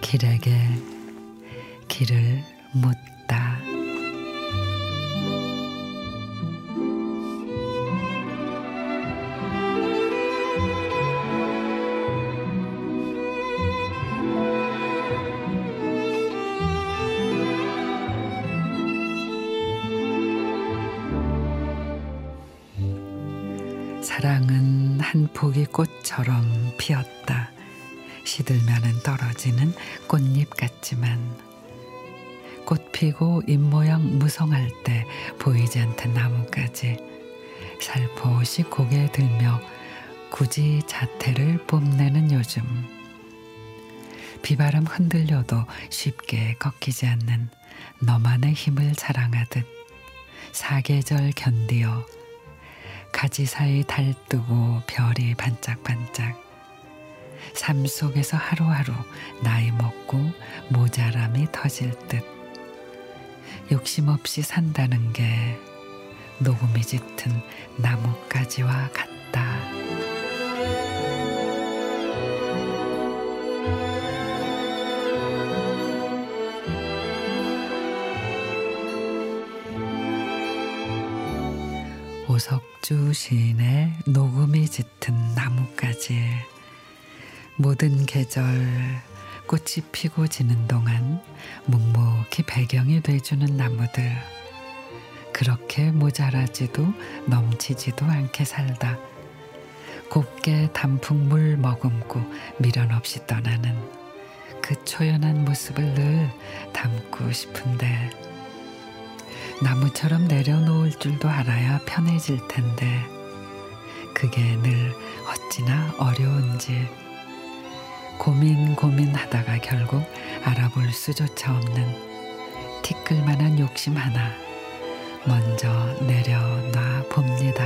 길에게 길을 묻다. 사랑은 한 포기 꽃처럼 피었다. 시들면은 떨어지는 꽃잎 같지만 꽃 피고 잎 모양 무성할 때 보이지 않던 나무까지 살포시 고개 들며 굳이 자태를 뽐내는 요즘 비바람 흔들려도 쉽게 꺾이지 않는 너만의 힘을 자랑하듯 사계절 견디어 가지 사이 달 뜨고 별이 반짝반짝 삶 속에서 하루하루 나이 먹고 모자람이 터질 듯 욕심 없이 산다는 게 녹음이 짙은 나뭇가지와 같다. 오석주 시인의 녹음이 짙은 나뭇가지. 모든 계절 꽃이 피고 지는 동안 묵묵히 배경이 돼주는 나무들. 그렇게 모자라지도 넘치지도 않게 살다 곱게 단풍물 머금고 미련 없이 떠나는 그 초연한 모습을 늘 담고 싶은데 나무처럼 내려놓을 줄도 알아야 편해질 텐데 그게 늘 어찌나 어려운지 고민 고민하다가 결국 알아볼 수조차 없는 티끌만한 욕심 하나 먼저 내려놔 봅니다.